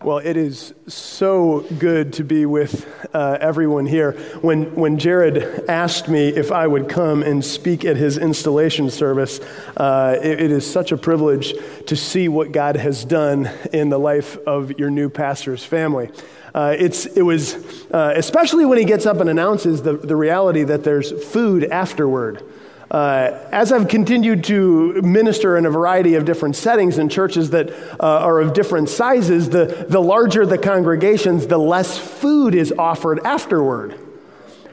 Well, it is so good to be with uh, everyone here. When, when Jared asked me if I would come and speak at his installation service, uh, it, it is such a privilege to see what God has done in the life of your new pastor's family. Uh, it's, it was, uh, especially when he gets up and announces the, the reality that there's food afterward. Uh, as I've continued to minister in a variety of different settings in churches that uh, are of different sizes, the, the larger the congregations, the less food is offered afterward.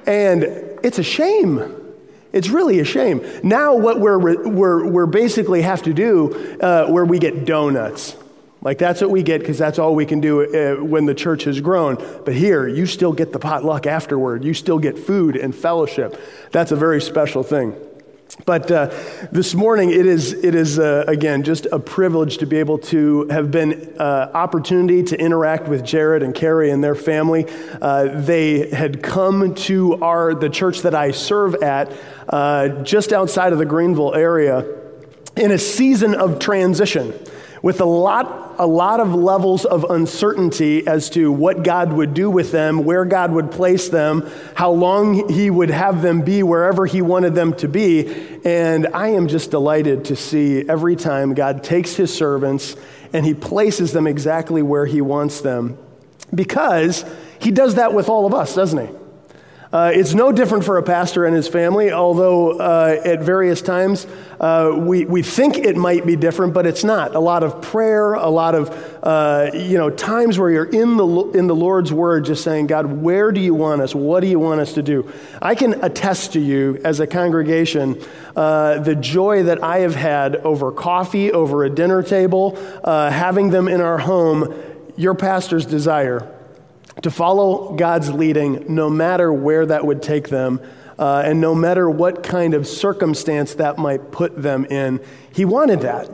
And it's a shame. It's really a shame. Now, what we're, we're, we're basically have to do, uh, where we get donuts. Like, that's what we get because that's all we can do uh, when the church has grown. But here, you still get the potluck afterward. You still get food and fellowship. That's a very special thing. But uh, this morning, it is, it is uh, again, just a privilege to be able to have been uh, opportunity to interact with Jared and Carrie and their family. Uh, they had come to our, the church that I serve at uh, just outside of the Greenville area in a season of transition with a lot, a lot of levels of uncertainty as to what God would do with them, where God would place them, how long He would have them be wherever He wanted them to be. And I am just delighted to see every time God takes His servants and He places them exactly where He wants them because He does that with all of us, doesn't He? Uh, it's no different for a pastor and his family, although uh, at various times uh, we, we think it might be different, but it's not. A lot of prayer, a lot of uh, you know, times where you're in the, in the Lord's Word just saying, God, where do you want us? What do you want us to do? I can attest to you as a congregation uh, the joy that I have had over coffee, over a dinner table, uh, having them in our home, your pastor's desire to follow God's leading no matter where that would take them uh, and no matter what kind of circumstance that might put them in. He wanted that.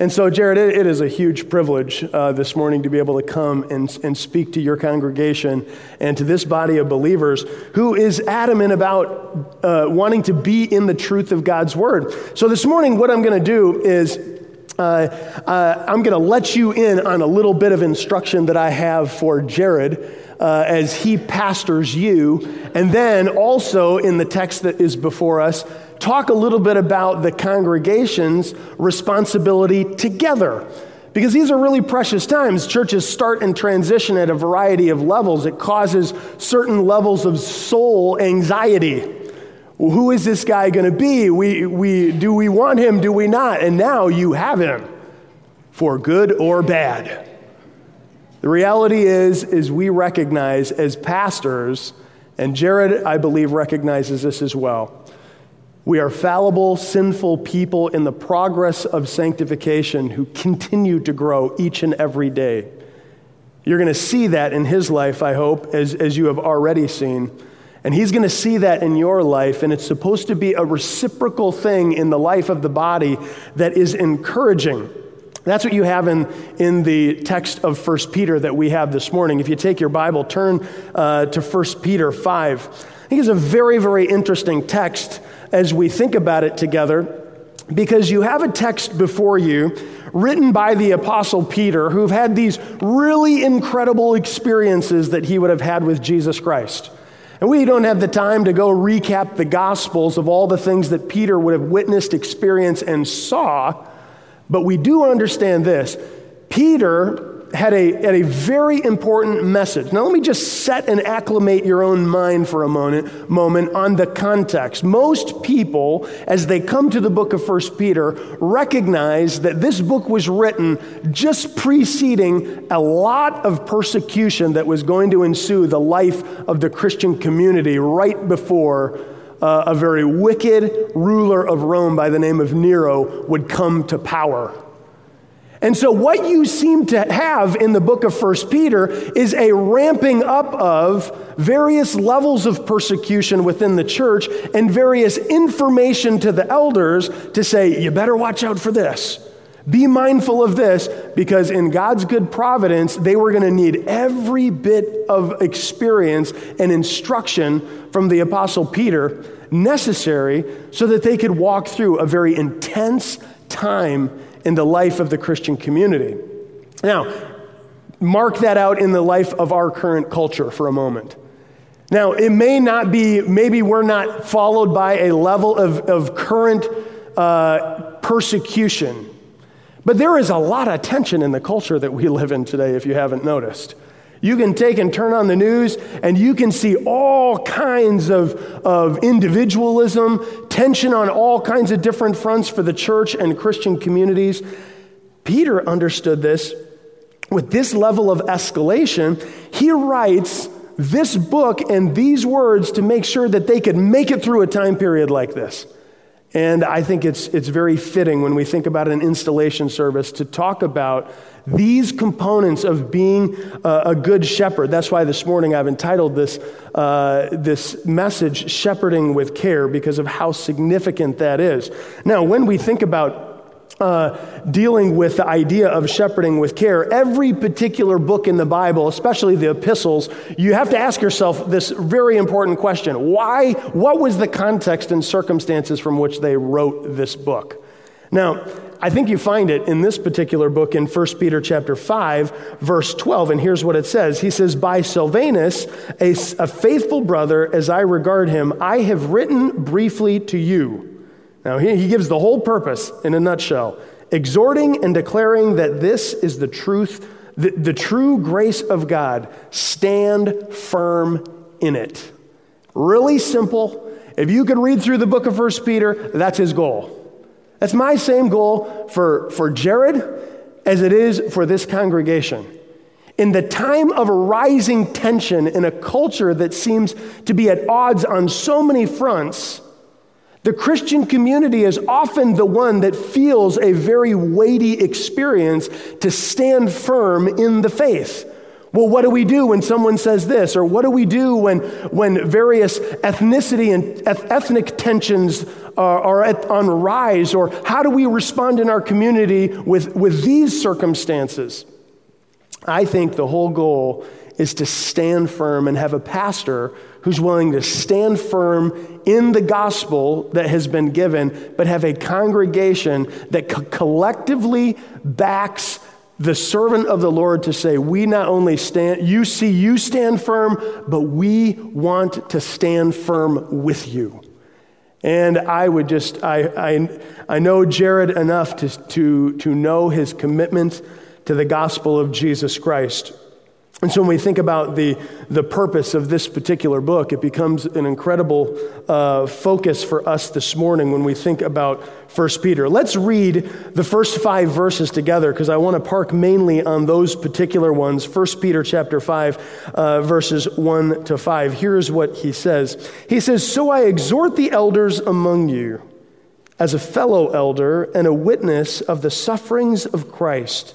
And so, Jared, it, it is a huge privilege uh, this morning to be able to come and, and speak to your congregation and to this body of believers who is adamant about uh, wanting to be in the truth of God's word. So, this morning, what I'm going to do is uh, uh, I'm going to let you in on a little bit of instruction that I have for Jared uh, as he pastors you. And then also in the text that is before us, talk a little bit about the congregation's responsibility together. Because these are really precious times. Churches start and transition at a variety of levels. It causes certain levels of soul anxiety who is this guy going to be? We, we, do we want him? Do we not? And now you have him for good or bad. The reality is, is we recognize as pastors, and Jared, I believe, recognizes this as well. We are fallible, sinful people in the progress of sanctification who continue to grow each and every day. You're going to see that in his life, I hope, as, as you have already seen. And he's going to see that in your life, and it's supposed to be a reciprocal thing in the life of the body that is encouraging. That's what you have in, in the text of 1 Peter that we have this morning. If you take your Bible, turn uh, to 1 Peter 5. I think it's a very, very interesting text as we think about it together because you have a text before you written by the Apostle Peter who've had these really incredible experiences that he would have had with Jesus Christ. And we don't have the time to go recap the Gospels of all the things that Peter would have witnessed, experienced, and saw, but we do understand this. Peter had a, had a very important message. Now, let me just set and acclimate your own mind for a moment, moment on the context. Most people, as they come to the book of First Peter, recognize that this book was written just preceding a lot of persecution that was going to ensue the life of the Christian community right before uh, a very wicked ruler of Rome by the name of Nero would come to power. And so, what you seem to have in the book of First Peter is a ramping up of various levels of persecution within the church and various information to the elders to say, you better watch out for this. Be mindful of this because, in God's good providence, they were going to need every bit of experience and instruction from the Apostle Peter necessary so that they could walk through a very intense time in the life of the Christian community. Now, mark that out in the life of our current culture for a moment. Now, it may not be, maybe we're not followed by a level of, of current uh, persecution, but there is a lot of tension in the culture that we live in today, if you haven't noticed. You can take and turn on the news, and you can see all kinds of, of individualism, tension on all kinds of different fronts for the church and Christian communities. Peter understood this. With this level of escalation, he writes this book and these words to make sure that they could make it through a time period like this. And I think it's, it's very fitting when we think about an installation service to talk about these components of being a, good shepherd. That's why this morning I've entitled this, uh, this message, Shepherding with Care, because of how significant that is. Now, when we think about uh, dealing with the idea of shepherding with care. Every particular book in the Bible, especially the epistles, you have to ask yourself this very important question Why? What was the context and circumstances from which they wrote this book? Now, I think you find it in this particular book in 1 Peter chapter 5, verse 12, and here's what it says. He says, By Silvanus, a, a faithful brother, as I regard him, I have written briefly to you now, he, he gives the whole purpose in a nutshell exhorting and declaring that this is the truth, the, the true grace of God. Stand firm in it. Really simple. If you could read through the book of First Peter, that's his goal. That's my same goal for, for Jared as it is for this congregation. In the time of rising tension in a culture that seems to be at odds on so many fronts, the Christian community is often the one that feels a very weighty experience to stand firm in the faith. Well, what do we do when someone says this? Or what do we do when, when various ethnicity and ethnic tensions are, are at, on rise? Or how do we respond in our community with, with these circumstances? I think the whole goal is to stand firm and have a pastor who's willing to stand firm in the gospel that has been given, but have a congregation that co- collectively backs the servant of the Lord to say, We not only stand, you see you stand firm, but we want to stand firm with you. And I would just, I, I, I know Jared enough to, to, to know his commitment to the gospel of Jesus Christ. And so when we think about the, the purpose of this particular book, it becomes an incredible uh, focus for us this morning when we think about 1 Peter. Let's read the first five verses together because I want to park mainly on those particular ones. 1 Peter chapter 5, uh, verses 1 to 5. Here's what he says. He says, So I exhort the elders among you as a fellow elder and a witness of the sufferings of Christ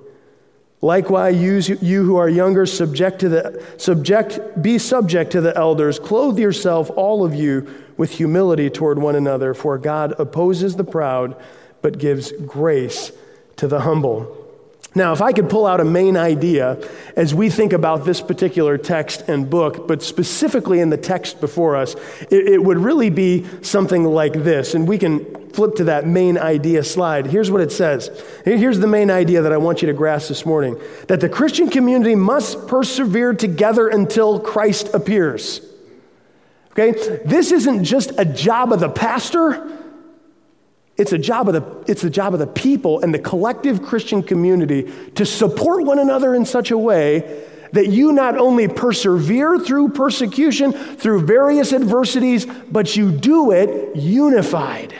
Likewise, you, you who are younger, subject to the, subject, be subject to the elders. Clothe yourself, all of you, with humility toward one another, for God opposes the proud, but gives grace to the humble. Now, if I could pull out a main idea as we think about this particular text and book, but specifically in the text before us, it, it, would really be something like this. And we can flip to that main idea slide. Here's what it says. Here's the main idea that I want you to grasp this morning that the Christian community must persevere together until Christ appears. Okay? This isn't just a job of the pastor. It's a job of the, it's the job of the people and the collective Christian community to support one another in such a way that you not only persevere through persecution, through various adversities, but you do it unified.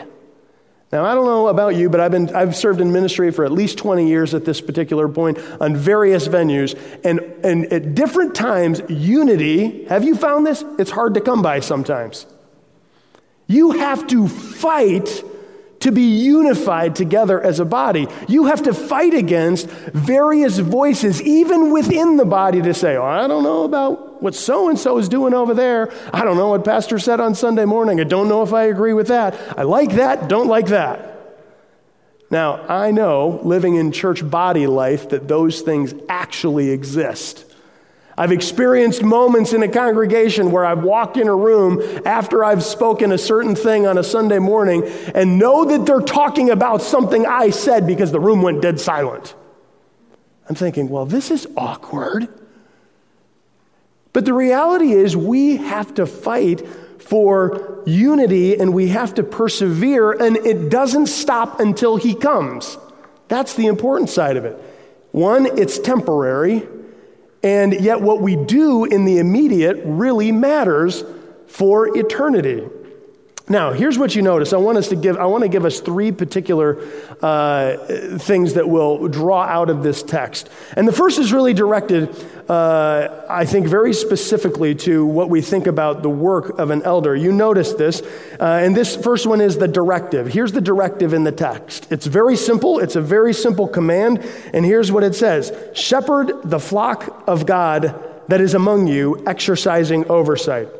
Now, I don't know about you, but I've, been, I've served in ministry for at least 20 years at this particular point on various venues. And, and at different times, unity, have you found this? It's hard to come by sometimes. You have to fight to be unified together as a body. You have to fight against various voices, even within the body, to say, oh, I don't know about what so and so is doing over there. I don't know what Pastor said on Sunday morning. I don't know if I agree with that. I like that, don't like that. Now, I know living in church body life that those things actually exist. I've experienced moments in a congregation where I've walked in a room after I've spoken a certain thing on a Sunday morning and know that they're talking about something I said because the room went dead silent. I'm thinking, well, this is awkward. But the reality is, we have to fight for unity and we have to persevere, and it doesn't stop until He comes. That's the important side of it. One, it's temporary, and yet what we do in the immediate really matters for eternity. Now, here's what you notice. I want us to give. I want to give us three particular uh, things that will draw out of this text. And the first is really directed, uh, I think, very specifically to what we think about the work of an elder. You notice this, uh, and this first one is the directive. Here's the directive in the text. It's very simple. It's a very simple command, and here's what it says: Shepherd the flock of God that is among you, exercising oversight.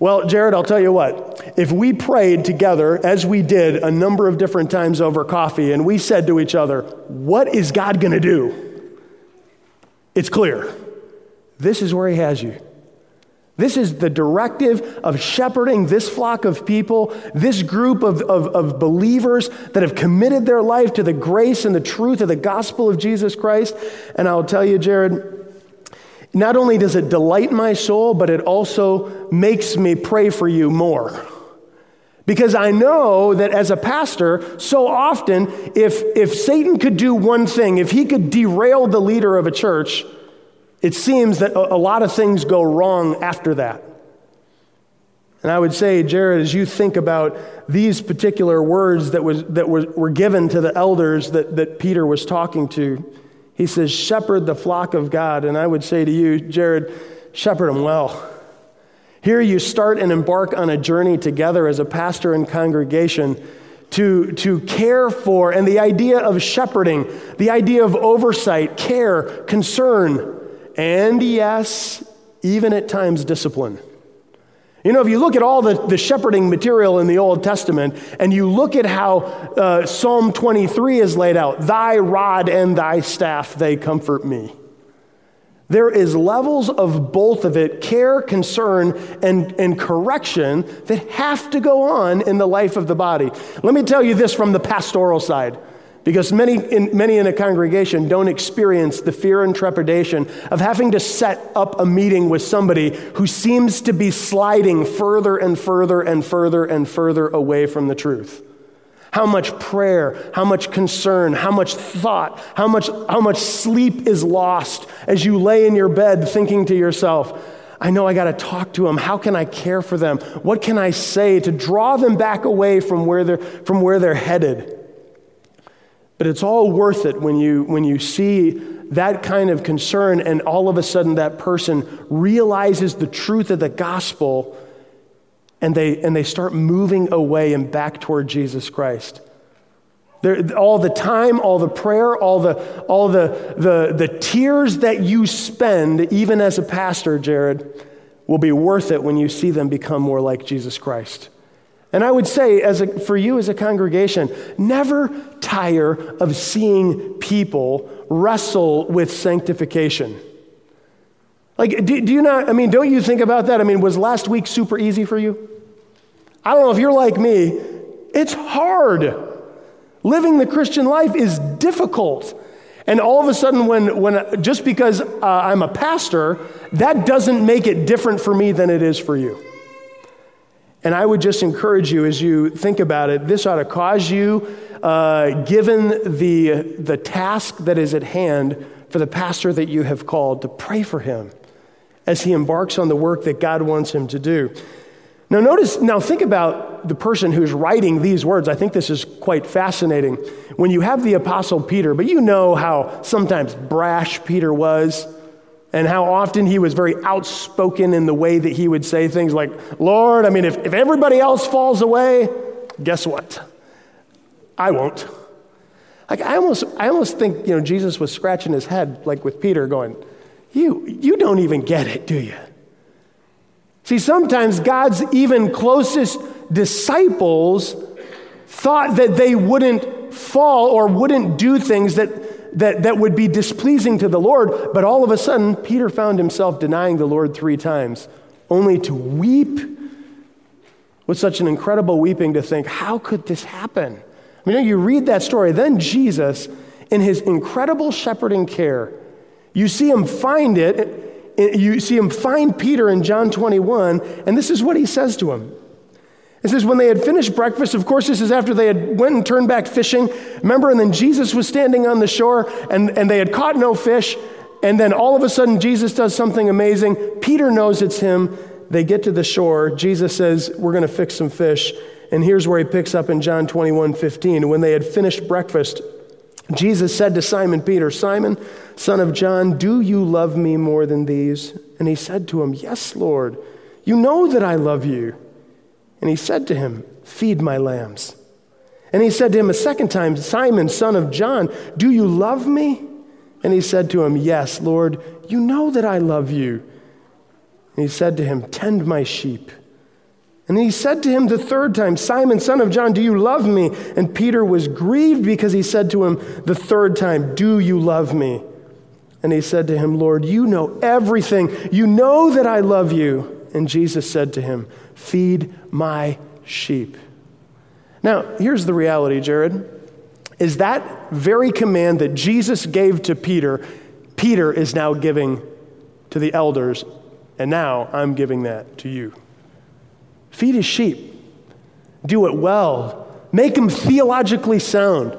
Well, Jared, I'll tell you what. If we prayed together, as we did a number of different times over coffee, and we said to each other, What is God going to do? It's clear. This is where He has you. This is the directive of shepherding this flock of people, this group of, of, of, believers that have committed their life to the grace and the truth of the gospel of Jesus Christ. And I'll tell you, Jared, not only does it delight my soul, but it also makes me pray for you more. Because I know that as a pastor, so often, if, if Satan could do one thing, if he could derail the leader of a church, it seems that a, a lot of things go wrong after that. And I would say, Jared, as you think about these particular words that, was, that were, were given to the elders that, that Peter was talking to, he says, Shepherd the flock of God. And I would say to you, Jared, shepherd them well. Here you start and embark on a journey together as a pastor and congregation to, to care for, and the idea of shepherding, the idea of oversight, care, concern, and yes, even at times discipline. You know, if you look at all the, the shepherding material in the Old Testament and you look at how uh, Psalm 23 is laid out, thy rod and thy staff, they comfort me. There is levels of both of it, care, concern, and, and correction that have to go on in the life of the body. Let me tell you this from the pastoral side. Because many in, many in a congregation don't experience the fear and trepidation of having to set up a meeting with somebody who seems to be sliding further and further and further and further away from the truth. How much prayer, how much concern, how much thought, how much, how much sleep is lost as you lay in your bed thinking to yourself, I know I got to talk to them. How can I care for them? What can I say to draw them back away from where they're, from where they're headed? But it's all worth it when you, when you see that kind of concern and all of a sudden that person realizes the truth of the gospel and they, and they start moving away and back toward Jesus Christ. They're, all the time, all the prayer, all, the, all the, the, the tears that you spend, even as a pastor, Jared, will be worth it when you see them become more like Jesus Christ. And I would say, as a, for you as a congregation, never tire of seeing people wrestle with sanctification. Like, do, do, you not, I mean, don't you think about that? I mean, was last week super easy for you? I don't know if you're like me, it's hard. Living the Christian life is difficult. And all of a sudden, when, when just because uh, I'm a pastor, that doesn't make it different for me than it is for you. And I would just encourage you as you think about it, this ought to cause you, uh, given the, the task that is at hand for the pastor that you have called, to pray for him as he embarks on the work that God wants him to do. Now, notice, now think about the person who's writing these words. I think this is quite fascinating. When you have the Apostle Peter, but you know how sometimes brash Peter was and how often he was very outspoken in the way that he would say things like, Lord, I mean, if, if everybody else falls away, guess what? I won't. Like I almost, I almost think you know Jesus was scratching his head, like with Peter, going, "You, you don't even get it, do you?" See, sometimes God's even closest disciples thought that they wouldn't fall or wouldn't do things that, that, that would be displeasing to the Lord, but all of a sudden, Peter found himself denying the Lord three times, only to weep with such an incredible weeping to think, how could this happen? I mean, you read that story, then Jesus, in his incredible shepherding care, you see him find it you see him find Peter in John 21, and this is what he says to him. It says, when they had finished breakfast, of course, this is after they had went and turned back fishing. Remember, and then Jesus was standing on the shore, and, and they had caught no fish. And then all of a sudden, Jesus does something amazing. Peter knows it's him. They get to the shore. Jesus says, We're going to fix some fish. And here's where he picks up in John 21 15. When they had finished breakfast, Jesus said to Simon Peter, Simon, son of John, do you love me more than these? And he said to him, Yes, Lord, you know that I love you. And he said to him, Feed my lambs. And he said to him a second time, Simon, son of John, do you love me? And he said to him, Yes, Lord, you know that I love you. And he said to him, Tend my sheep. And he said to him the third time, Simon, son of John, do you love me? And Peter was grieved because he said to him the third time, Do you love me? And he said to him, Lord, you know everything. You know that I love you. And Jesus said to him, Feed my sheep. Now, here's the reality, Jared. Is that very command that Jesus gave to Peter, Peter is now giving to the elders, and now I'm giving that to you. Feed his sheep. Do it well. Make them theologically sound.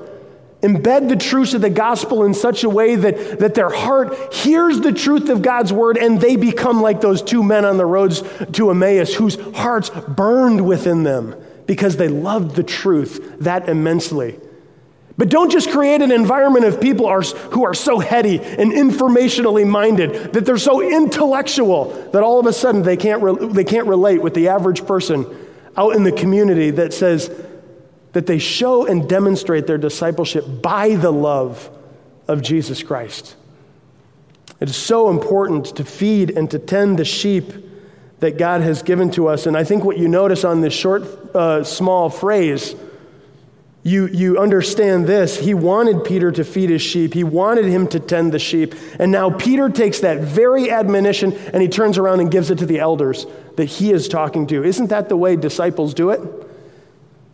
Embed the truths of the gospel in such a way that, that their heart hears the truth of God's word and they become like those two men on the roads to Emmaus whose hearts burned within them because they loved the truth that immensely. But don't just create an environment of people are, who are so heady and informationally minded that they're so intellectual that all of a sudden they can't, re- they can't relate with the average person out in the community that says that they show and demonstrate their discipleship by the love of Jesus Christ. It is so important to feed and to tend the sheep that God has given to us. And I think what you notice on this short, uh, small phrase you, you understand this. He wanted Peter to feed his sheep, he wanted him to tend the sheep. And now Peter takes that very admonition and he turns around and gives it to the elders that he is talking to. Isn't that the way disciples do it?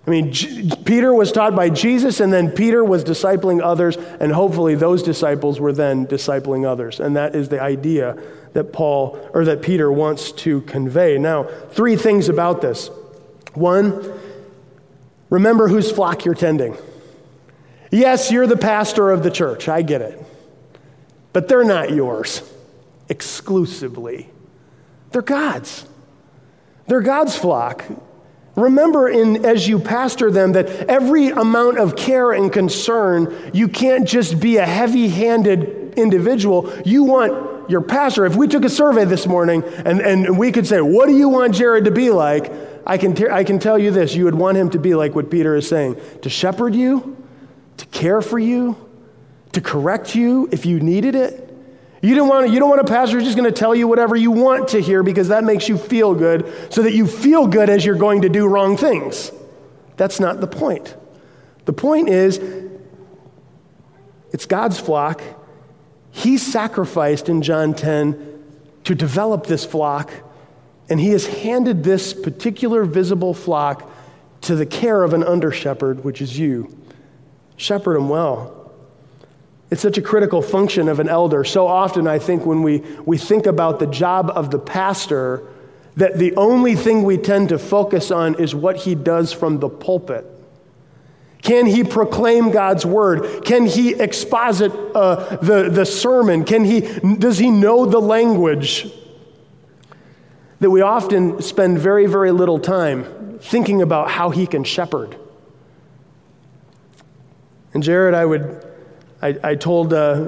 I mean, J- Peter was taught by Jesus, and then Peter was discipling others, and hopefully those disciples were then discipling others. And that is the idea that Paul or that Peter wants to convey. Now, three things about this. One, Remember whose flock you're tending. Yes, you're the pastor of the church. I get it. But they're not yours exclusively. They're God's. They're God's flock. Remember, in, as you pastor them, that every amount of care and concern, you can't just be a heavy handed individual. You want your pastor. If we took a survey this morning and, and we could say, What do you want Jared to be like? I can, te- I can tell you this you would want him to be like what Peter is saying to shepherd you, to care for you, to correct you if you needed it. You don't want, you don't want a pastor who's just going to tell you whatever you want to hear because that makes you feel good, so that you feel good as you're going to do wrong things. That's not the point. The point is, it's God's flock. He sacrificed in John 10 to develop this flock and he has handed this particular visible flock to the care of an under shepherd, which is you. Shepherd them well. It's such a critical function of an elder. So often, I think, when we, we think about the job of the pastor, that the only thing we tend to focus on is what he does from the pulpit. Can he proclaim God's word? Can he exposit uh, the, the sermon? Can he, does he know the language? that we often spend very, very little time thinking about how he can shepherd. And Jared, I would, I, I told uh,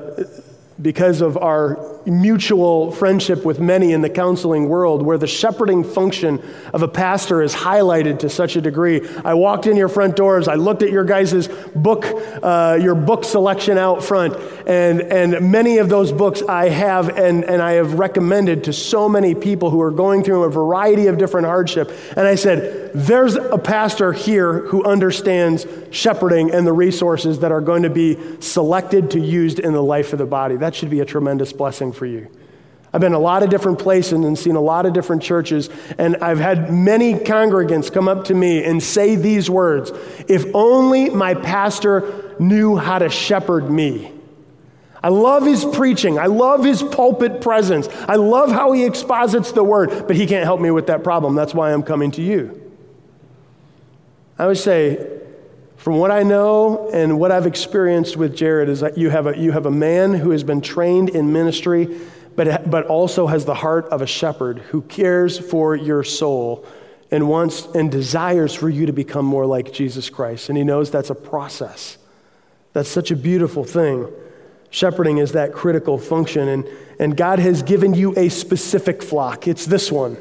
because of our mutual friendship with many in the counseling world, where the shepherding function of a pastor is highlighted to such a degree. I walked in your front doors, I looked at your guys' book, uh, your book selection out front, and, and many of those books I have and, and I have recommended to so many people who are going through a variety of different hardship. And I said, there's a pastor here who understands shepherding and the resources that are going to be selected to used in the life of the body. That should be a tremendous blessing for you. I've been a lot of different places and seen a lot of different churches, and I've had many congregants come up to me and say these words If only my pastor knew how to shepherd me. I love his preaching. I love his pulpit presence. I love how he exposits the word, but he can't help me with that problem. That's why I'm coming to you. I would say, from what I know and what I've experienced with Jared, is that you have a, you have a man who has been trained in ministry, but, but also has the heart of a shepherd who cares for your soul and wants and desires for you to become more like Jesus Christ. And he knows that's a process. That's such a beautiful thing. Shepherding is that critical function, and, and God has given you a specific flock. It's this one.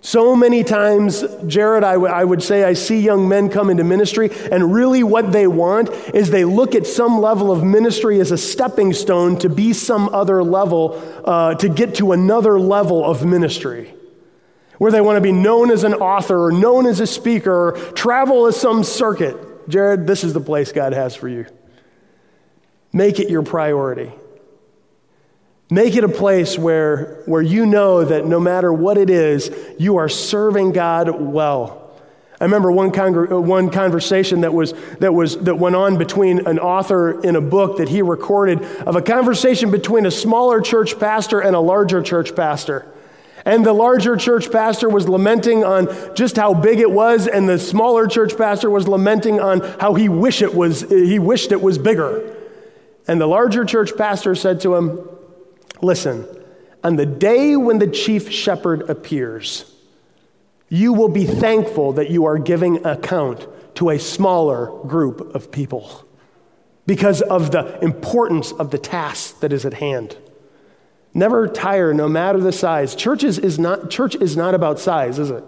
So many times, Jared, I, w- I would say I see young men come into ministry, and really what they want is they look at some level of ministry as a stepping stone to be some other level, uh, to get to another level of ministry. Where they want to be known as an author or known as a speaker or travel as some circuit. Jared, this is the place God has for you. Make it your priority. Make it a place where, where you know that no matter what it is, you are serving God well. I remember one, congr- uh, one conversation that, was, that, was, that went on between an author in a book that he recorded of a conversation between a smaller church pastor and a larger church pastor. And the larger church pastor was lamenting on just how big it was, and the smaller church pastor was lamenting on how he, wish it was, he wished it was bigger. And the larger church pastor said to him, Listen, on the day when the chief shepherd appears, you will be thankful that you are giving account to a smaller group of people because of the importance of the task that is at hand. Never tire, no matter the size. Churches is not, church is not about size, is it?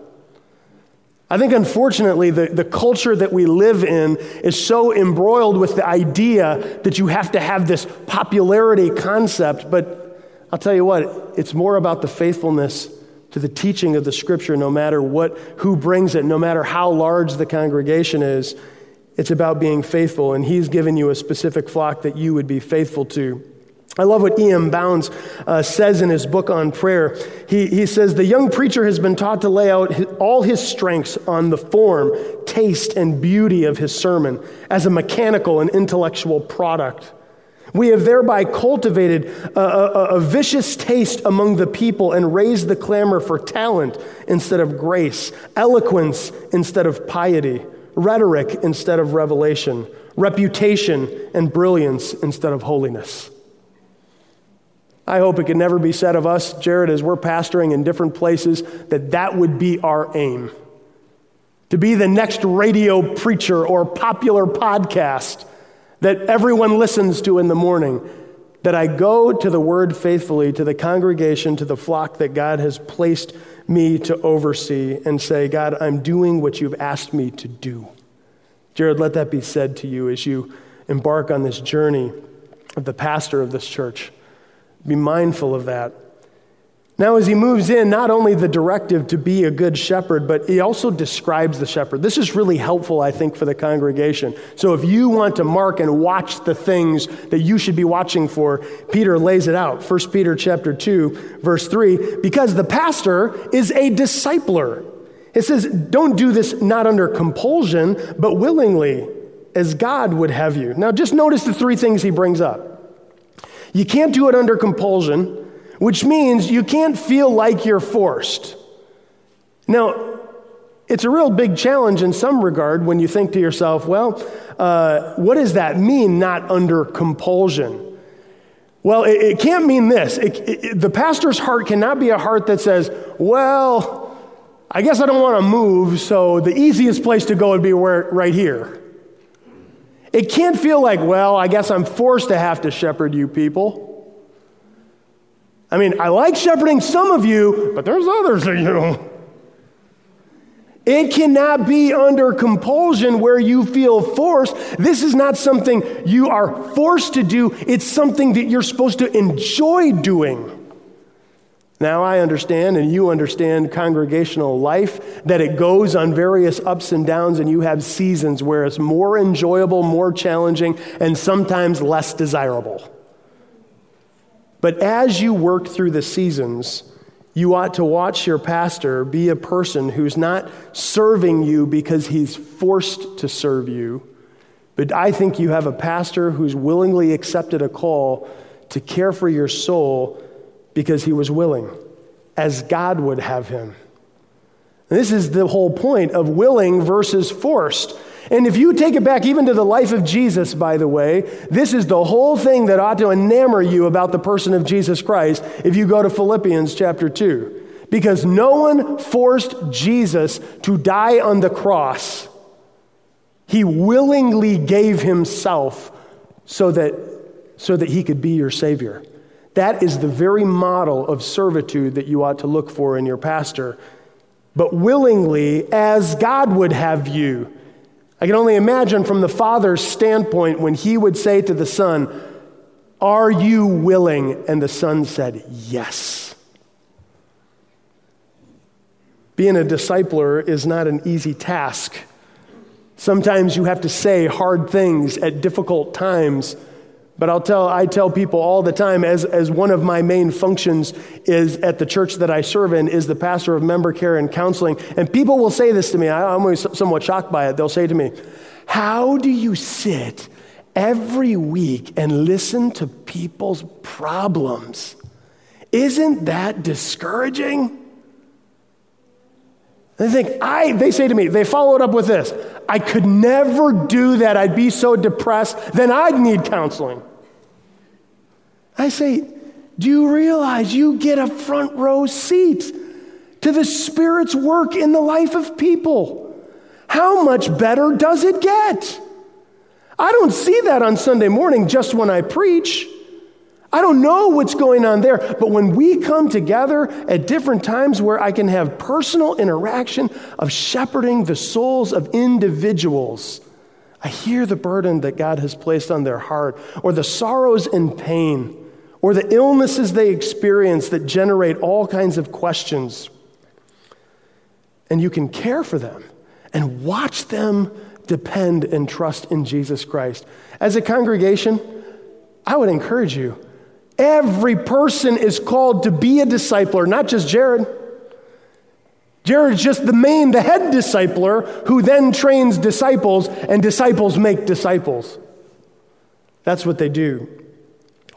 I think, unfortunately, the, the culture that we live in is so embroiled with the idea that you have to have this popularity concept, but I'll tell you what, it's more about the faithfulness to the teaching of the scripture, no matter what, who brings it, no matter how large the congregation is. It's about being faithful, and He's given you a specific flock that you would be faithful to. I love what E.M. Bounds uh, says in his book on prayer. He, he says, The young preacher has been taught to lay out his, all his strengths on the form, taste, and beauty of his sermon as a mechanical and intellectual product. We have thereby cultivated a, a, a, vicious taste among the people and raised the clamor for talent instead of grace, eloquence instead of piety, rhetoric instead of revelation, reputation and brilliance instead of holiness. I hope it can never be said of us, Jared, as we're pastoring in different places, that that would be our aim. To be the next radio preacher or popular podcast that everyone listens to in the morning, that I go to the word faithfully, to the congregation, to the flock that God has placed me to oversee, and say, God, I'm doing what you've asked me to do. Jared, let that be said to you as you embark on this journey of the pastor of this church. Be mindful of that. Now, as he moves in, not only the directive to be a good shepherd, but he also describes the shepherd. This is really helpful, I think, for the congregation. So, if you want to mark and watch the things that you should be watching for, Peter lays it out. 1 Peter chapter 2, verse 3, because the pastor is a discipler. It says, don't do this not under compulsion, but willingly, as God would have you. Now, just notice the three things he brings up. You can't do it under compulsion which means you can't feel like you're forced. Now, it's a real big challenge in some regard when you think to yourself, well, uh, what does that mean, not under compulsion? Well, it, it can't mean this. It, it, the pastor's heart cannot be a heart that says, well, I guess I don't want to move, so the easiest place to go would be where, right here. It can't feel like, well, I guess I'm forced to have to shepherd you people. I mean, I like shepherding some of you, but there's others of you. It cannot be under compulsion where you feel forced. This is not something you are forced to do, it's something that you're supposed to enjoy doing. Now, I understand, and you understand congregational life, that it goes on various ups and downs, and you have seasons where it's more enjoyable, more challenging, and sometimes less desirable. But as you work through the seasons, you ought to watch your pastor be a person who's not serving you because he's forced to serve you, but I think you have a pastor who's willingly accepted a call to care for your soul because he was willing, as God would have him. This is the whole point of willing versus forced. And if you take it back even to the life of Jesus, by the way, this is the whole thing that ought to enamor you about the person of Jesus Christ if you go to Philippians chapter 2. Because no one forced Jesus to die on the cross. He willingly gave himself so that, so that he could be your Savior. That is the very model of servitude that you ought to look for in your pastor. But willingly, as God would have you. I can only imagine from the Father's standpoint when he would say to the Son, Are you willing? And the Son said, Yes. Being a discipler is not an easy task. Sometimes you have to say hard things at difficult times but I'll tell, I tell people all the time, as, as one of my main functions is at the church that I serve in, is the pastor of member care and counseling. And people will say this to me. I'm always somewhat shocked by it. They'll say to me, How do you sit every week and listen to people's problems? Isn't that discouraging? They think, I, they say to me, they follow it up with this I could never do that. I'd be so depressed. Then I'd need counseling. I say, Do you realize you get a front row seat to the Spirit's work in the life of people? How much better does it get? I don't see that on Sunday morning just when I preach. I don't know what's going on there, but when we come together at different times where I can have personal interaction of shepherding the souls of individuals, I hear the burden that God has placed on their heart, or the sorrows and pain, or the illnesses they experience that generate all kinds of questions. And you can care for them and watch them depend and trust in Jesus Christ. As a congregation, I would encourage you Every person is called to be a discipler, not just Jared. Jared's just the main, the head discipler who then trains disciples, and disciples make disciples. That's what they do.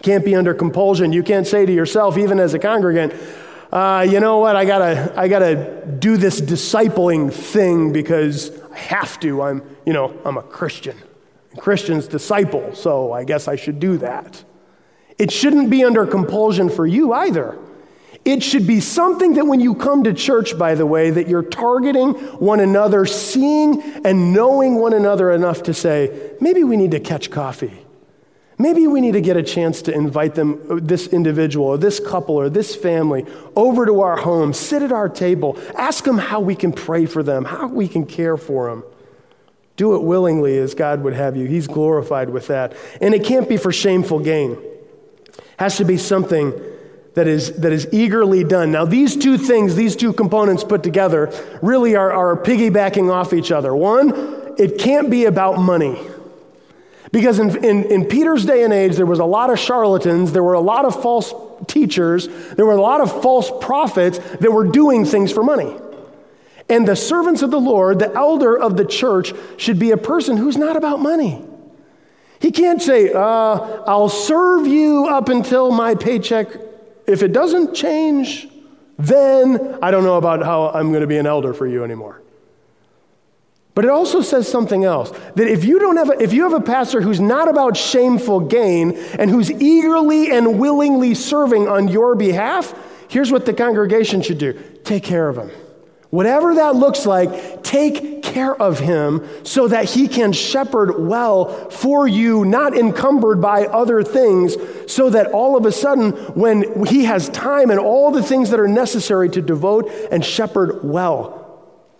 Can't be under compulsion. You can't say to yourself, even as a congregant, uh, you know what, I gotta, I gotta do this discipling thing because I have to. I'm, you know, I'm a Christian. Christians disciple, so I guess I should do that. It shouldn't be under compulsion for you either. It should be something that when you come to church, by the way, that you're targeting one another, seeing and knowing one another enough to say, maybe we need to catch coffee. Maybe we need to get a chance to invite them, this individual or this couple or this family, over to our home, sit at our table, ask them how we can pray for them, how we can care for them. Do it willingly as God would have you. He's glorified with that. And it can't be for shameful gain has to be something that is, that is eagerly done. Now, these two things, these two components put together, really are, are piggybacking off each other. One, it can't be about money. Because in, in, in, Peter's day and age, there was a lot of charlatans, there were a lot of false teachers, there were a lot of false prophets that were doing things for money. And the servants of the Lord, the elder of the church, should be a person who's not about money. He can't say, uh, I'll serve you up until my paycheck. If it doesn't change, then I don't know about how I'm going to be an elder for you anymore. But it also says something else that if you don't have a, if you have a pastor who's not about shameful gain and who's eagerly and willingly serving on your behalf, here's what the congregation should do. Take care of him. Whatever that looks like, take care of him so that he can shepherd well for you, not encumbered by other things, so that all of a sudden, when he has time and all the things that are necessary to devote and shepherd well,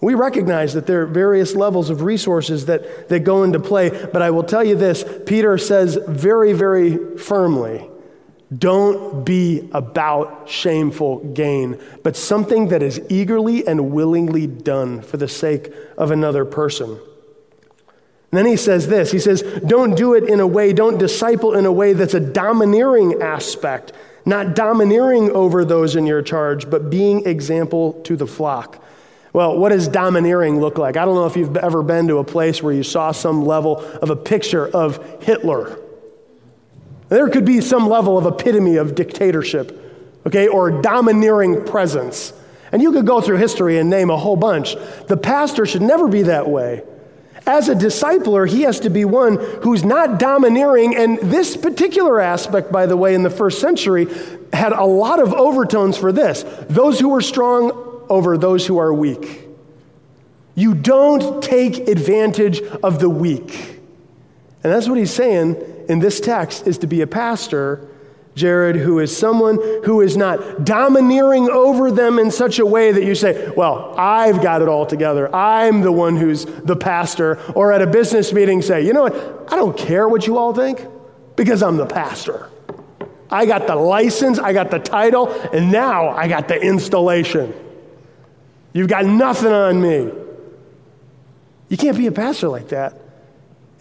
we recognize that there are various levels of resources that, that go into play, but I will tell you this Peter says very, very firmly don't be about shameful gain, but something that is eagerly and willingly done for the sake of another person. And then he says this He says, Don't do it in a way, don't disciple in a way that's a domineering aspect, not domineering over those in your charge, but being example to the flock. Well, what does domineering look like? I don't know if you've ever been to a place where you saw some level of a picture of Hitler there could be some level of epitome of dictatorship, okay, or domineering presence. And you could go through history and name a whole bunch. The pastor should never be that way. As a discipler, he has to be one who's not domineering. And this particular aspect, by the way, in the first century, had a lot of overtones for this those who are strong over those who are weak. You don't take advantage of the weak. And that's what he's saying in this text is to be a pastor, Jared, who is someone who is not domineering over them in such a way that you say, Well, I've got it all together. I'm the one who's the pastor. Or at a business meeting, say, You know what? I don't care what you all think because I'm the pastor. I got the license, I got the title, and now I got the installation. You've got nothing on me. You can't be a pastor like that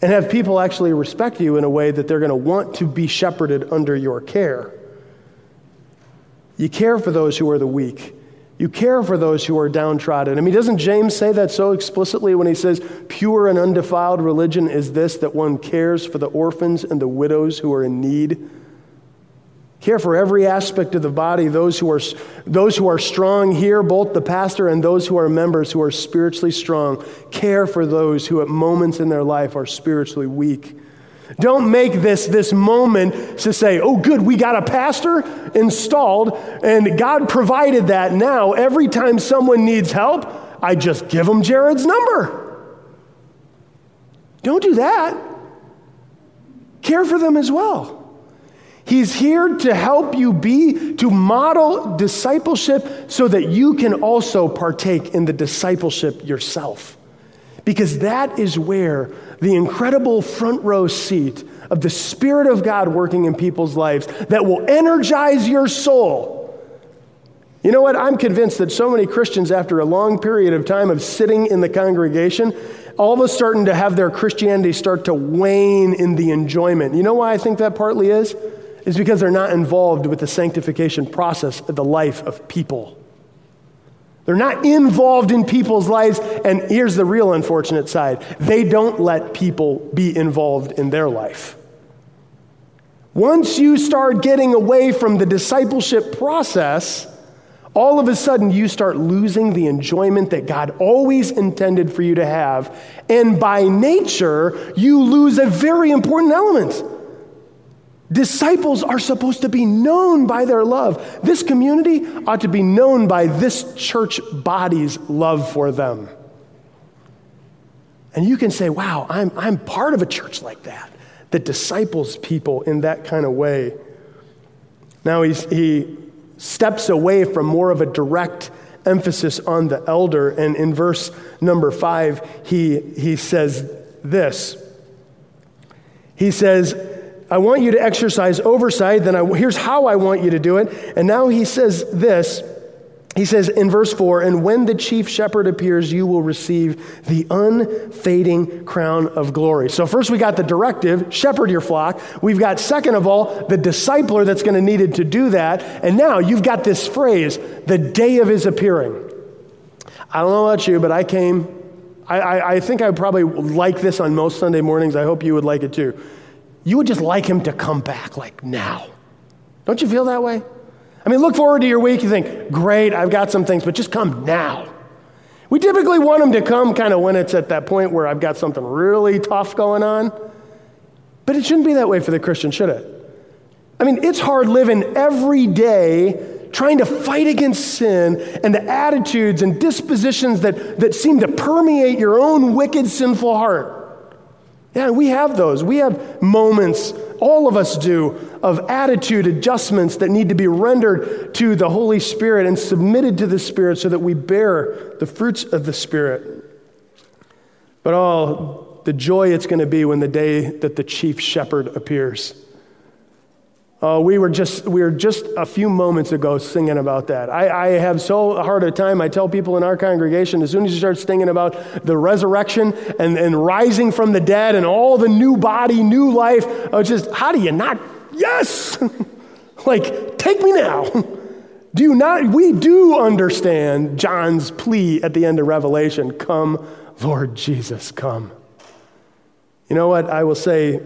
and have people actually respect you in a way that they're going to want to be shepherded under your care. You care for those who are the weak. You care for those who are downtrodden. I mean, doesn't James say that so explicitly when he says, Pure and undefiled religion is this, that one cares for the orphans and the widows who are in need? Care for every aspect of the body, those who, are, those who are strong here, both the pastor and those who are members who are spiritually strong. Care for those who at moments in their life are spiritually weak. Don't make this this moment to say, oh, good, we got a pastor installed, and God provided that. Now, every time someone needs help, I just give them Jared's number. Don't do that. Care for them as well. He's here to help you be, to model discipleship so that you can also partake in the discipleship yourself. Because that is where the incredible front row seat of the Spirit of God working in people's lives that will energize your soul. You know what? I'm convinced that so many Christians, after a long period of time of sitting in the congregation, all of a sudden to have their Christianity start to wane in the enjoyment. You know why I think that partly is? Is because they're not involved with the sanctification process of the life of people. They're not involved in people's lives, and here's the real unfortunate side they don't let people be involved in their life. Once you start getting away from the discipleship process, all of a sudden you start losing the enjoyment that God always intended for you to have. And by nature, you lose a very important element Disciples are supposed to be known by their love. This community ought to be known by this church body's love for them. And you can say, wow, I'm, I'm part of a church like that, that disciples people in that kind of way. Now he's, he steps away from more of a direct emphasis on the elder. And in verse number five, he, he says this He says, I want you to exercise oversight. Then I, here's how I want you to do it. And now he says this. He says in verse 4 And when the chief shepherd appears, you will receive the unfading crown of glory. So, first we got the directive shepherd your flock. We've got, second of all, the discipler that's going to need it to do that. And now you've got this phrase, the day of his appearing. I don't know about you, but I came, I, I, think I probably like this on most Sunday mornings. I hope you would like it too you would just like him to come back like now. Don't you feel that way? I mean, look forward to your week. You think, great, I've got some things, but just come now. We typically want him to come kind of when it's at that point where I've got something really tough going on. But it shouldn't be that way for the Christian, should it? I mean, it's hard living every day trying to fight against sin and the attitudes and dispositions that, that seem to permeate your own wicked, sinful heart. Yeah, we have those. We have moments, all of us do, of attitude adjustments that need to be rendered to the Holy Spirit and submitted to the Spirit so that we bear the fruits of the Spirit. But oh, the joy it's going to be when the day that the chief shepherd appears. Uh, we were just we were just a few moments ago singing about that. I, I, have so hard a time. I tell people in our congregation as soon as you start singing about the resurrection and, and rising from the dead and all the new body, new life, I just how do you not? Yes, like take me now. Do you not? We do understand John's plea at the end of Revelation. Come, Lord Jesus, come. You know what I will say,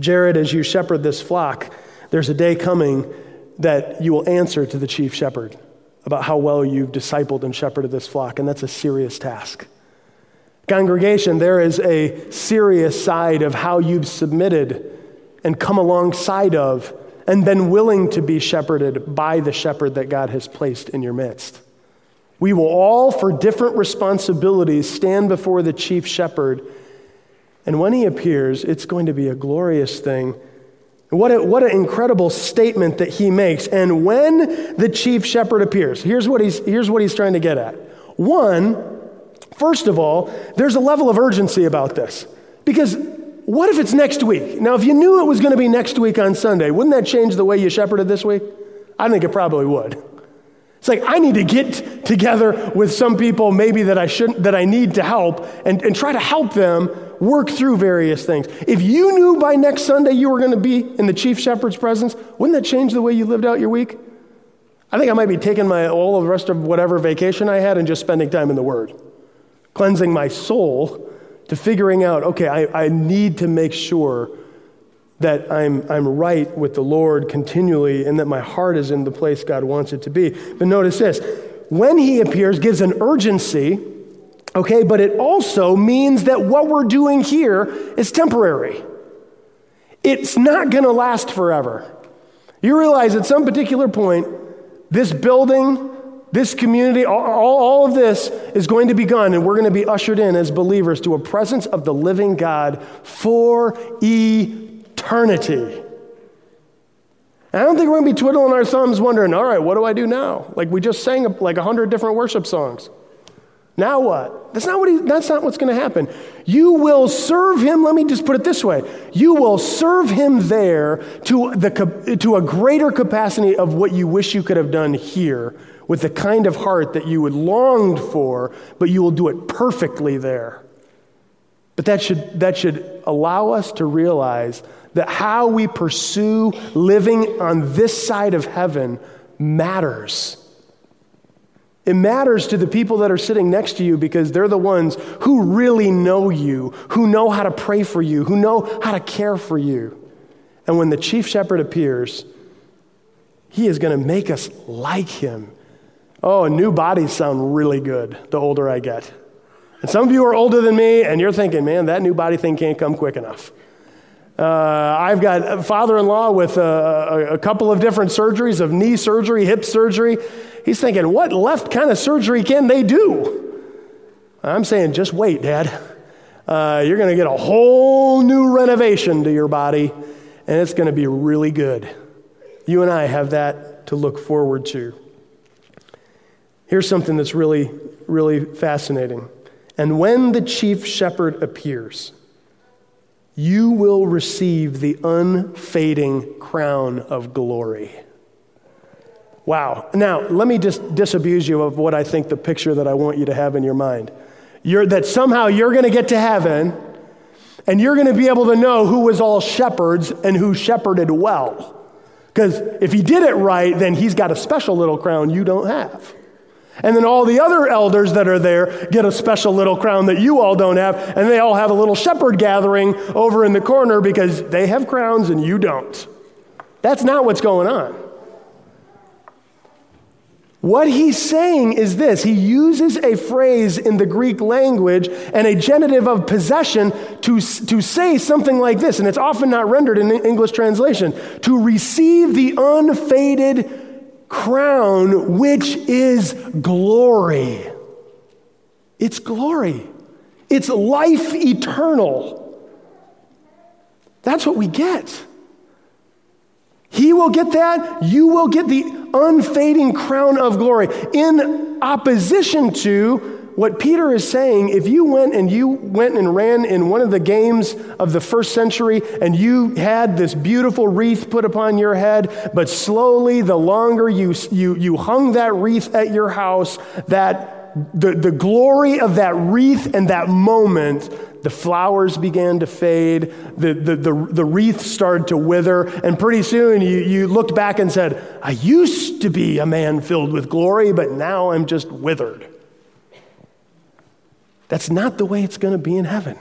Jared, as you shepherd this flock there's a day coming that you will answer to the chief shepherd about how well you've discipled and shepherded this flock, and that's a serious task. Congregation, there is a serious side of how you've submitted and come alongside of and been willing to be shepherded by the shepherd that God has placed in your midst. We will all, for different responsibilities, stand before the chief shepherd. And when he appears, it's going to be a glorious thing what, a, what an incredible statement that he makes. And when the chief shepherd appears, here's what, he's, here's what he's trying to get at. One, first of all, there's a level of urgency about this. Because what if it's next week? Now, if you knew it was going to be next week on Sunday, wouldn't that change the way you shepherded this week? I think it probably would. It's like I need to get together with some people maybe that I shouldn't that I need to help and, and try to help them work through various things. If you knew by next Sunday you were going to be in the chief shepherd's presence, wouldn't that change the way you lived out your week? I think I might be taking my all of the rest of whatever vacation I had and just spending time in the Word, cleansing my soul to figuring out, okay, I, I need to make sure that I'm, I'm right with the Lord continually and that my heart is in the place God wants it to be. But notice this when He appears, gives an urgency Okay, but it also means that what we're doing here is temporary. It's not going to last forever. You realize at some particular point, this building, this community, all, all, of this is going to be gone, and we're going to be ushered in as believers to a presence of the living God for eternity. And I don't think we're going to be twiddling our thumbs wondering, all right, what do I do now? Like we just sang like a hundred different worship songs. Now what? That's not, what he, that's not what's going to happen. You will serve him, let me just put it this way you will serve him there to, the, to a greater capacity of what you wish you could have done here with the kind of heart that you would longed for, but you will do it perfectly there. But that should, that should allow us to realize that how we pursue living on this side of heaven matters. It matters to the people that are sitting next to you because they're the ones who really know you, who know how to pray for you, who know how to care for you. And when the chief shepherd appears, he is going to make us like him. Oh, new bodies sound really good the older I get. And some of you are older than me, and you're thinking, man, that new body thing can't come quick enough. Uh, I've got a father in law with a, a, couple of different surgeries of knee surgery, hip surgery. He's thinking, what left kind of surgery can they do? I'm saying, just wait, Dad. Uh, you're going to get a whole new renovation to your body, and it's going to be really good. You and I have that to look forward to. Here's something that's really, really fascinating. And when the chief shepherd appears, you will receive the unfading crown of glory. Wow. Now, let me just disabuse you of what I think the picture that I want you to have in your mind. You're, that somehow you're going to get to heaven and you're going to be able to know who was all shepherds and who shepherded well. Because if he did it right, then he's got a special little crown you don't have. And then all the other elders that are there get a special little crown that you all don't have, and they all have a little shepherd gathering over in the corner because they have crowns and you don't. That's not what's going on. What he's saying is this he uses a phrase in the Greek language and a genitive of possession to, to say something like this, and it's often not rendered in the English translation to receive the unfaded crown, which is glory. It's glory, it's life eternal. That's what we get. He will get that. You will get the unfading crown of glory. In opposition to what Peter is saying, if you went and you went and ran in one of the games of the first century and you had this beautiful wreath put upon your head, but slowly, the longer you, you, you hung that wreath at your house, that the, the glory of that wreath and that moment, the flowers began to fade, the, the, the, the wreath started to wither, and pretty soon you, you looked back and said, I used to be a man filled with glory, but now I'm just withered. That's not the way it's going to be in heaven.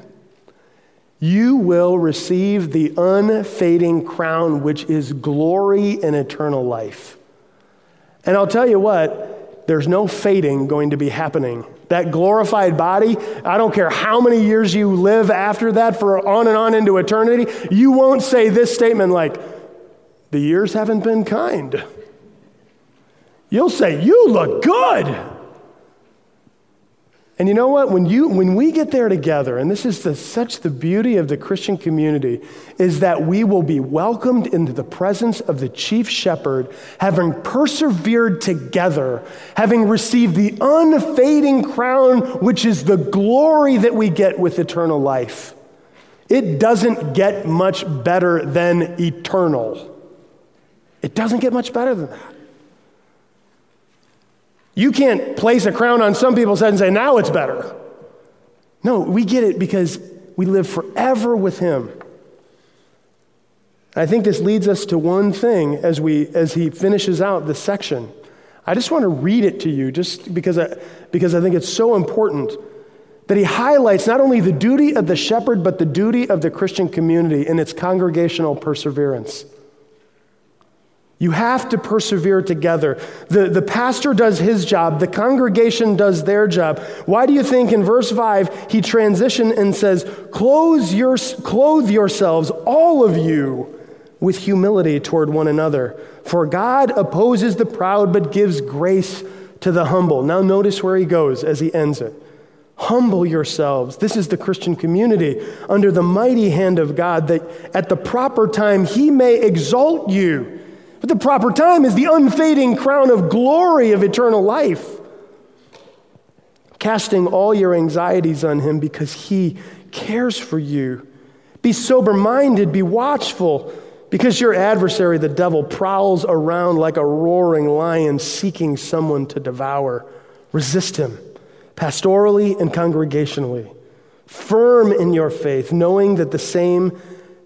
You will receive the unfading crown, which is glory and eternal life. And I'll tell you what, there's no fading going to be happening. That glorified body, I don't care how many years you live after that for on and on into eternity, you won't say this statement like, the years haven't been kind. You'll say, You look good. And you know what? When, you, when we get there together, and this is the, such the beauty of the Christian community, is that we will be welcomed into the presence of the chief shepherd, having persevered together, having received the unfading crown, which is the glory that we get with eternal life. It doesn't get much better than eternal. It doesn't get much better than that. You can't place a crown on some people's head and say, now it's better. No, we get it because we live forever with Him. I think this leads us to one thing as, we, as he finishes out this section. I just want to read it to you just because I, because I think it's so important that he highlights not only the duty of the shepherd, but the duty of the Christian community in its congregational perseverance. You have to persevere together. The, the pastor does his job, the congregation does their job. Why do you think in verse 5 he transitioned and says, Clothe, your, clothe yourselves, all of you, with humility toward one another? For God opposes the proud but gives grace to the humble. Now, notice where he goes as he ends it. Humble yourselves. This is the Christian community under the mighty hand of God, that at the proper time he may exalt you but the proper time is the unfading crown of glory of eternal life. Casting all your anxieties on him because he cares for you. Be sober minded, be watchful, because your adversary, the devil, prowls around like a roaring lion seeking someone to devour. Resist him, pastorally and congregationally. Firm in your faith, knowing that the same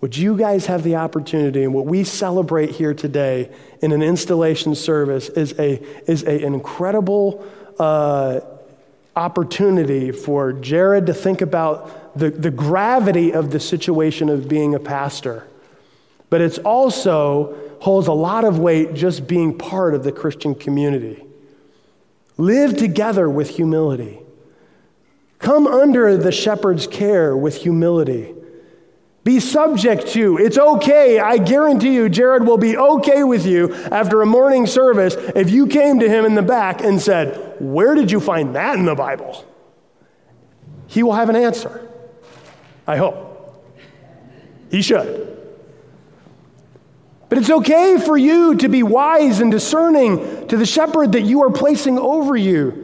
Would you guys have the opportunity, and what we celebrate here today in an installation service is, a, is a, an incredible uh, opportunity for Jared to think about the, the gravity of the situation of being a pastor. But it's also holds a lot of weight just being part of the Christian community. Live together with humility. Come under the shepherd's care with humility. Be subject to. It's okay. I guarantee you, Jared will be okay with you after a morning service if you came to him in the back and said, Where did you find that in the Bible? He will have an answer. I hope. He should. But it's okay for you to be wise and discerning to the shepherd that you are placing over you.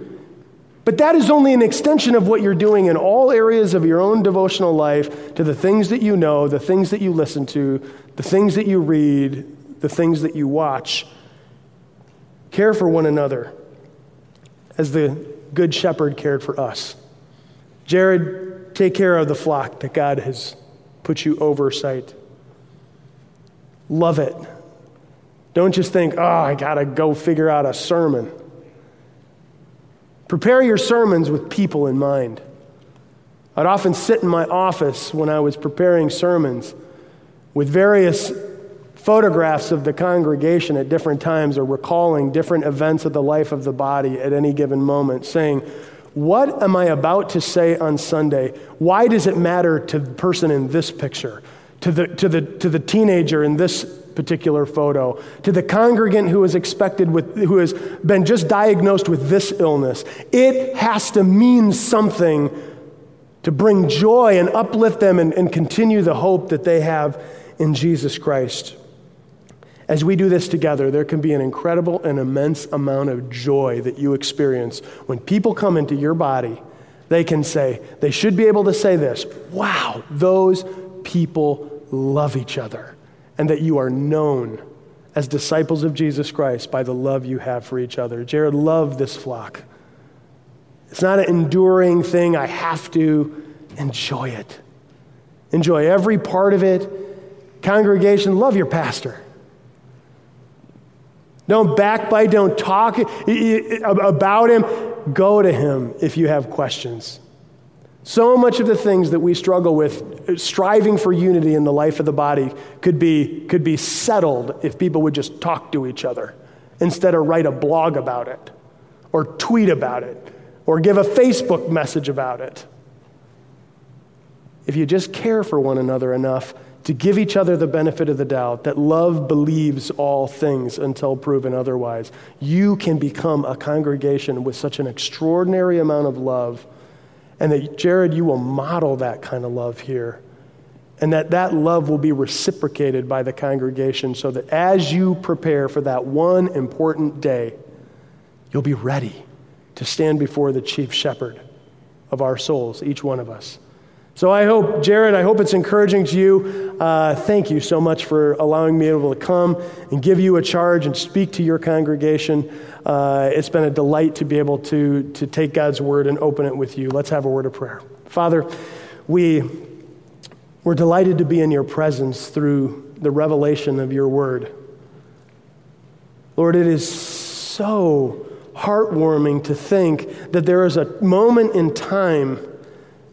But that is only an extension of what you're doing in all areas of your own devotional life to the things that you know, the things that you listen to, the things that you read, the things that you watch. Care for one another as the Good Shepherd cared for us. Jared, take care of the flock that God has put you oversight. Love it. Don't just think, oh, I got to go figure out a sermon. Prepare your sermons with people in mind. I'd often sit in my office when I was preparing sermons with various photographs of the congregation at different times or recalling different events of the life of the body at any given moment, saying, What am I about to say on Sunday? Why does it matter to the person in this picture, to the, to the, to the teenager in this particular photo, to the congregant who is expected with, who has been just diagnosed with this illness? It has to mean something to bring joy and uplift them and, and continue the hope that they have in Jesus Christ. As we do this together, there can be an incredible and immense amount of joy that you experience when people come into your body. They can say, they should be able to say this wow, those people love each other, and that you are known as disciples of Jesus Christ by the love you have for each other. Jared loved this flock. It's not an enduring thing, I have to enjoy it. Enjoy every part of it. Congregation, love your pastor. Don't backbite, don't talk about him. Go to him if you have questions. So much of the things that we struggle with, striving for unity in the life of the body, could be, could be settled if people would just talk to each other instead of write a blog about it, or tweet about it, or give a Facebook message about it. If you just care for one another enough, to give each other the benefit of the doubt that love believes all things until proven otherwise. You can become a congregation with such an extraordinary amount of love, and that, Jared, you will model that kind of love here. And that that love will be reciprocated by the congregation so that as you prepare for that one important day, you'll be ready to stand before the chief shepherd of our souls, each one of us. So I hope, Jared, I hope it's encouraging to you. Uh, thank you so much for allowing me able to come and give you a charge and speak to your congregation. Uh, it's been a delight to be able to, to take God's word and open it with you. Let's have a word of prayer. Father, we, we're delighted to be in your presence through the revelation of your word. Lord, it is so heartwarming to think that there is a moment in time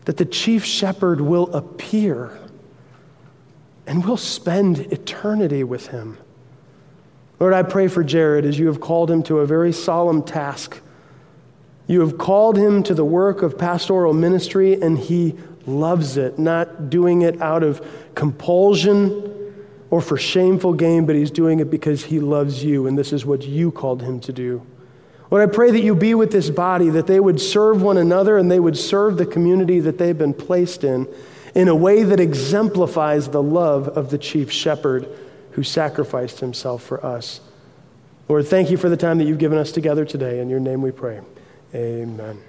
that the chief shepherd will appear and we'll spend eternity with him. Lord, I pray for Jared as you have called him to a very solemn task. You have called him to the work of pastoral ministry, and he loves it, not doing it out of compulsion or for shameful gain, but he's doing it because he loves you, and this is what you called him to do. Lord, I pray that you be with this body, that they would serve one another and they would serve the community that they've been placed in in a way that exemplifies the love of the chief shepherd who sacrificed himself for us. Lord, thank you for the time that you've given us together today. In your name we pray. Amen.